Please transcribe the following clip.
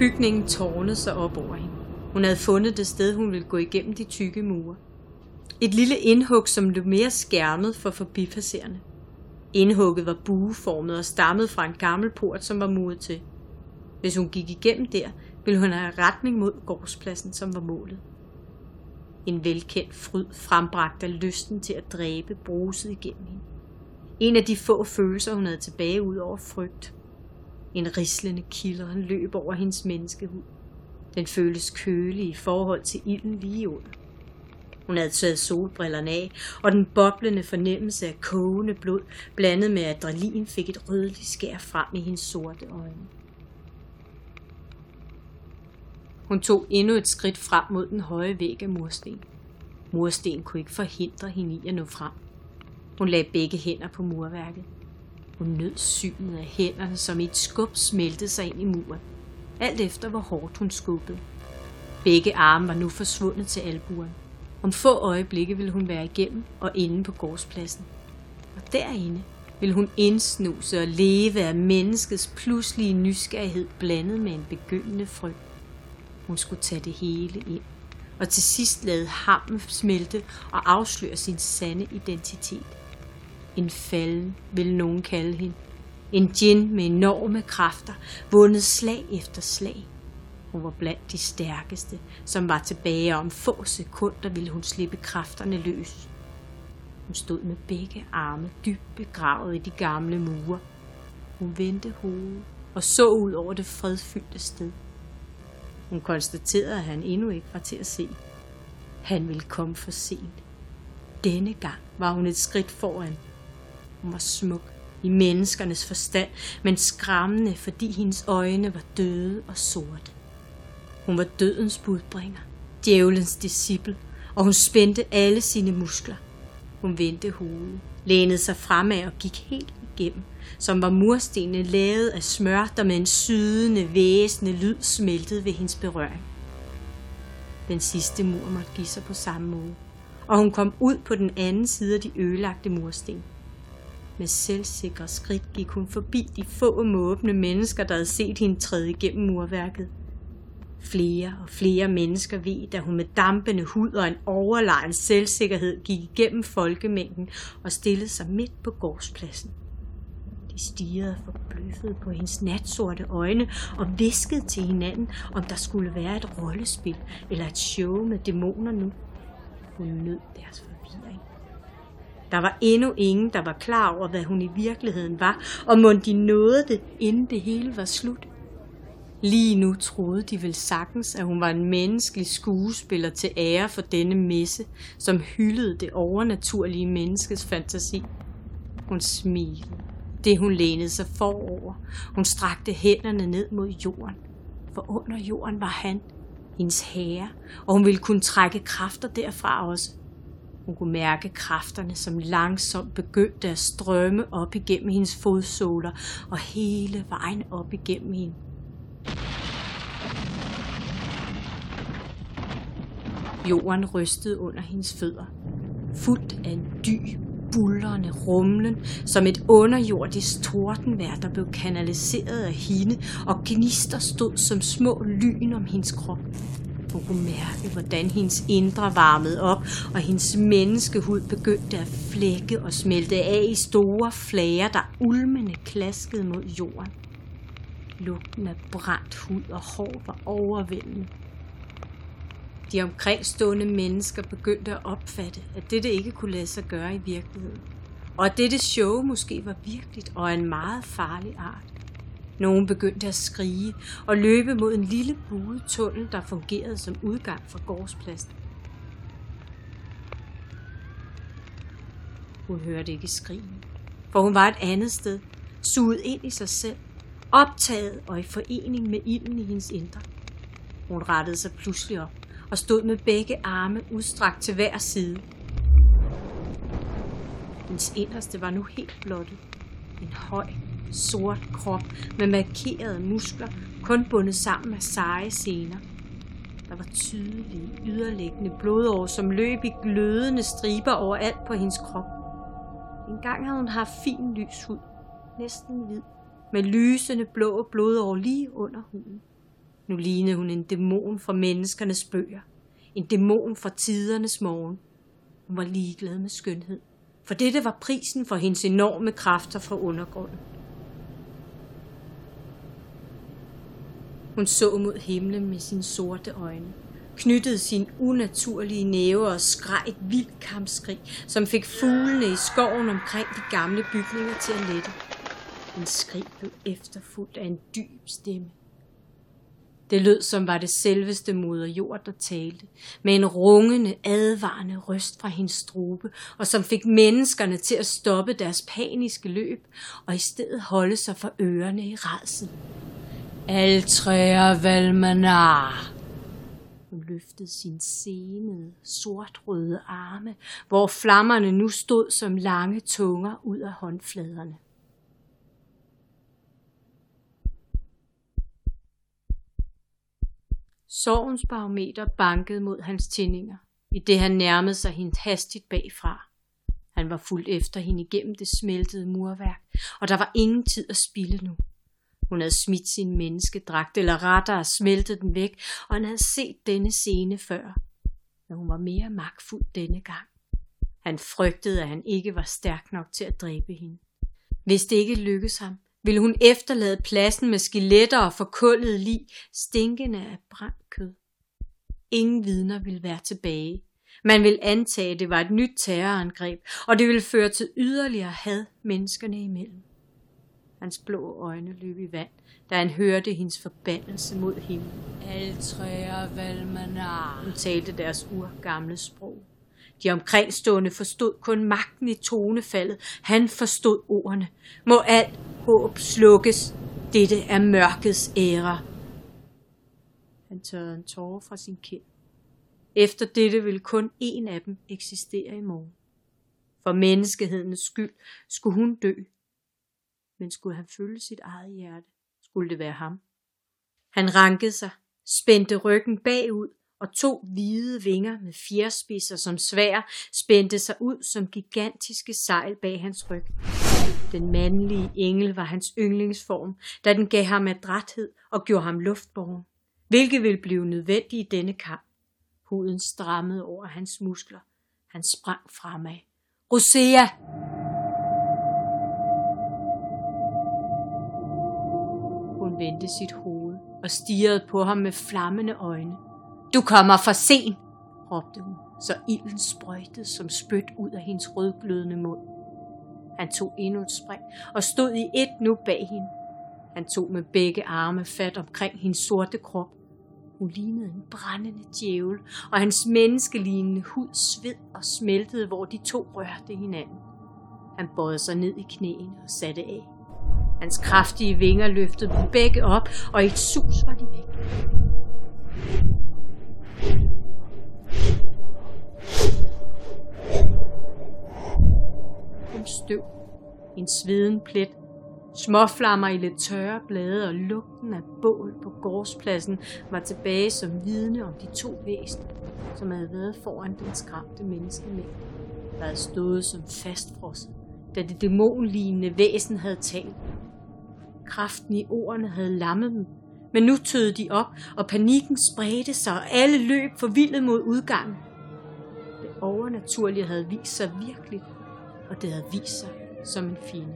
Bygningen tårnede sig op over hende. Hun havde fundet det sted, hun ville gå igennem de tykke mure. Et lille indhug, som blev mere skærmet for forbipasserende. Indhugget var bueformet og stammede fra en gammel port, som var muret til. Hvis hun gik igennem der, ville hun have retning mod gårdspladsen, som var målet. En velkendt fryd frembragte lysten til at dræbe bruset igennem hende. En af de få følelser, hun havde tilbage ud over frygt. En rislende kilder løb over hendes menneskehud. Den føltes kølig i forhold til ilden lige under. Hun havde taget solbrillerne af, og den boblende fornemmelse af kogende blod, blandet med adrenalin, fik et rødligt skær frem i hendes sorte øjne. Hun tog endnu et skridt frem mod den høje væg af mursten. Mursten kunne ikke forhindre hende i at nå frem. Hun lagde begge hænder på murværket. Hun nød synet af hænderne, som i et skub smeltede sig ind i muren. Alt efter, hvor hårdt hun skubbede. Begge arme var nu forsvundet til albuerne. Om få øjeblikke ville hun være igennem og inde på gårdspladsen. Og derinde ville hun indsnuse og leve af menneskets pludselige nysgerrighed blandet med en begyndende frygt. Hun skulle tage det hele ind, og til sidst lade ham smelte og afsløre sin sande identitet. En falden, vil nogen kalde hende. En djinn med enorme kræfter, vundet slag efter slag. Hun var blandt de stærkeste, som var tilbage, og om få sekunder ville hun slippe kræfterne løs. Hun stod med begge arme dybt begravet i de gamle mure. Hun vendte hovedet og så ud over det fredfyldte sted. Hun konstaterede, at han endnu ikke var til at se. Han ville komme for sent. Denne gang var hun et skridt foran. Hun var smuk i menneskernes forstand, men skræmmende, fordi hendes øjne var døde og sorte. Hun var dødens budbringer, djævelens disciple, og hun spændte alle sine muskler. Hun vendte hovedet, lænede sig fremad og gik helt igennem, som var murstenene lavet af smør, der med en sydende, væsende lyd smeltede ved hendes berøring. Den sidste mur måtte give sig på samme måde, og hun kom ud på den anden side af de ødelagte mursten. Med selvsikre skridt gik hun forbi de få måbne mennesker, der havde set hende træde igennem murværket. Flere og flere mennesker ved, da hun med dampende hud og en overlegen selvsikkerhed gik igennem folkemængden og stillede sig midt på gårdspladsen. De stirrede forbløffet på hendes natsorte øjne og viskede til hinanden, om der skulle være et rollespil eller et show med dæmoner nu. Hun nød deres forvirring. Der var endnu ingen, der var klar over, hvad hun i virkeligheden var, og må de nåede det, inden det hele var slut. Lige nu troede de vel sagtens, at hun var en menneskelig skuespiller til ære for denne messe, som hyldede det overnaturlige menneskes fantasi. Hun smilede, det hun lænede sig forover. Hun strakte hænderne ned mod jorden. For under jorden var han, hendes herre, og hun ville kunne trække kræfter derfra også. Hun kunne mærke kræfterne, som langsomt begyndte at strømme op igennem hendes fodsåler og hele vejen op igennem hende. Jorden rystede under hendes fødder, fuldt af en dyb, bullerne rumlen, som et underjordisk tordenvær, der blev kanaliseret af hende, og gnister stod som små lyn om hendes krop. Hun kunne mærke, hvordan hendes indre varmede op, og hendes menneskehud begyndte at flække og smelte af i store flager, der ulmende klaskede mod jorden. Lugten af brændt hud og hår var overvældende. De omkringstående mennesker begyndte at opfatte, at dette ikke kunne lade sig gøre i virkeligheden. Og at dette show måske var virkeligt og en meget farlig art. Nogen begyndte at skrige og løbe mod en lille buet tunnel, der fungerede som udgang fra gårdspladsen. Hun hørte ikke skrigen, for hun var et andet sted, suget ind i sig selv, optaget og i forening med ilden i hendes indre. Hun rettede sig pludselig op og stod med begge arme udstrakt til hver side. Hendes inderste var nu helt blottet. En høj, sort krop med markerede muskler, kun bundet sammen af seje sener. Der var tydelige, yderliggende blodår, som løb i glødende striber overalt på hendes krop. En gang havde hun haft fin lys hud, næsten hvid, med lysende blå blodår lige under huden. Nu lignede hun en dæmon fra menneskernes bøger. En dæmon fra tidernes morgen. Hun var ligeglad med skønhed. For dette var prisen for hendes enorme kræfter fra undergrunden. Hun så mod himlen med sine sorte øjne, knyttede sine unaturlige næver og skreg et vildt kampskrig, som fik fuglene i skoven omkring de gamle bygninger til at lette. En skrig blev efterfulgt af en dyb stemme. Det lød som var det selveste moder jord, der talte, med en rungende, advarende røst fra hendes strube, og som fik menneskerne til at stoppe deres paniske løb, og i stedet holde sig for ørerne i redsel. Altræer Valmanar. Hun løftede sin senede, sortrøde arme, hvor flammerne nu stod som lange tunger ud af håndfladerne. Sorgens barometer bankede mod hans tændinger, i det han nærmede sig hende hastigt bagfra. Han var fuldt efter hende igennem det smeltede murværk, og der var ingen tid at spille nu. Hun havde smidt sin menneskedragt, eller rettere smeltet den væk, og han havde set denne scene før. Men hun var mere magtfuld denne gang. Han frygtede, at han ikke var stærk nok til at dræbe hende. Hvis det ikke lykkedes ham, ville hun efterlade pladsen med skeletter og forkullet lig, stinkende af brændt kød. Ingen vidner ville være tilbage. Man vil antage, at det var et nyt terrorangreb, og det ville føre til yderligere had menneskerne imellem. Hans blå øjne løb i vand, da han hørte hendes forbandelse mod himlen. Hun talte deres urgamle sprog. De omkringstående forstod kun magten i tonefaldet. Han forstod ordene. Må alt håb slukkes. Dette er mørkets æra. Han tørrede en tårer fra sin kind. Efter dette vil kun en af dem eksistere i morgen. For menneskehedens skyld skulle hun dø. Men skulle han følge sit eget hjerte, skulle det være ham. Han rankede sig, spændte ryggen bagud og to hvide vinger med fjerspidser som svær spændte sig ud som gigantiske sejl bag hans ryg. Den mandlige engel var hans yndlingsform, da den gav ham adræthed og gjorde ham luftborgen, hvilket ville blive nødvendigt i denne kamp. Huden strammede over hans muskler. Han sprang fremad. Rosea! Vendte sit hoved og stirrede på ham med flammende øjne. Du kommer for sent, råbte hun, så ilden sprøjtede som spyt ud af hendes rødglødende mund. Han tog endnu et spring og stod i et nu bag hende. Han tog med begge arme fat omkring hendes sorte krop. Hun lignede en brændende djævel, og hans menneskelignende hud sved og smeltede, hvor de to rørte hinanden. Han bøjede sig ned i knæene og satte af. Hans kraftige vinger løftede dem begge op, og i et sus var de væk. En støv, en sveden plet, småflammer i lidt tørre blade og lugten af bål på gårdspladsen var tilbage som vidne om de to væsener, som havde været foran den skræmte menneskemængde, der havde stået som fastfrosset, da det dæmonlignende væsen havde talt. Kraften i ordene havde lammet dem, men nu tøede de op, og panikken spredte sig, og alle løb forvildet mod udgangen. Det overnaturlige havde vist sig virkeligt, og det havde vist sig som en fjende.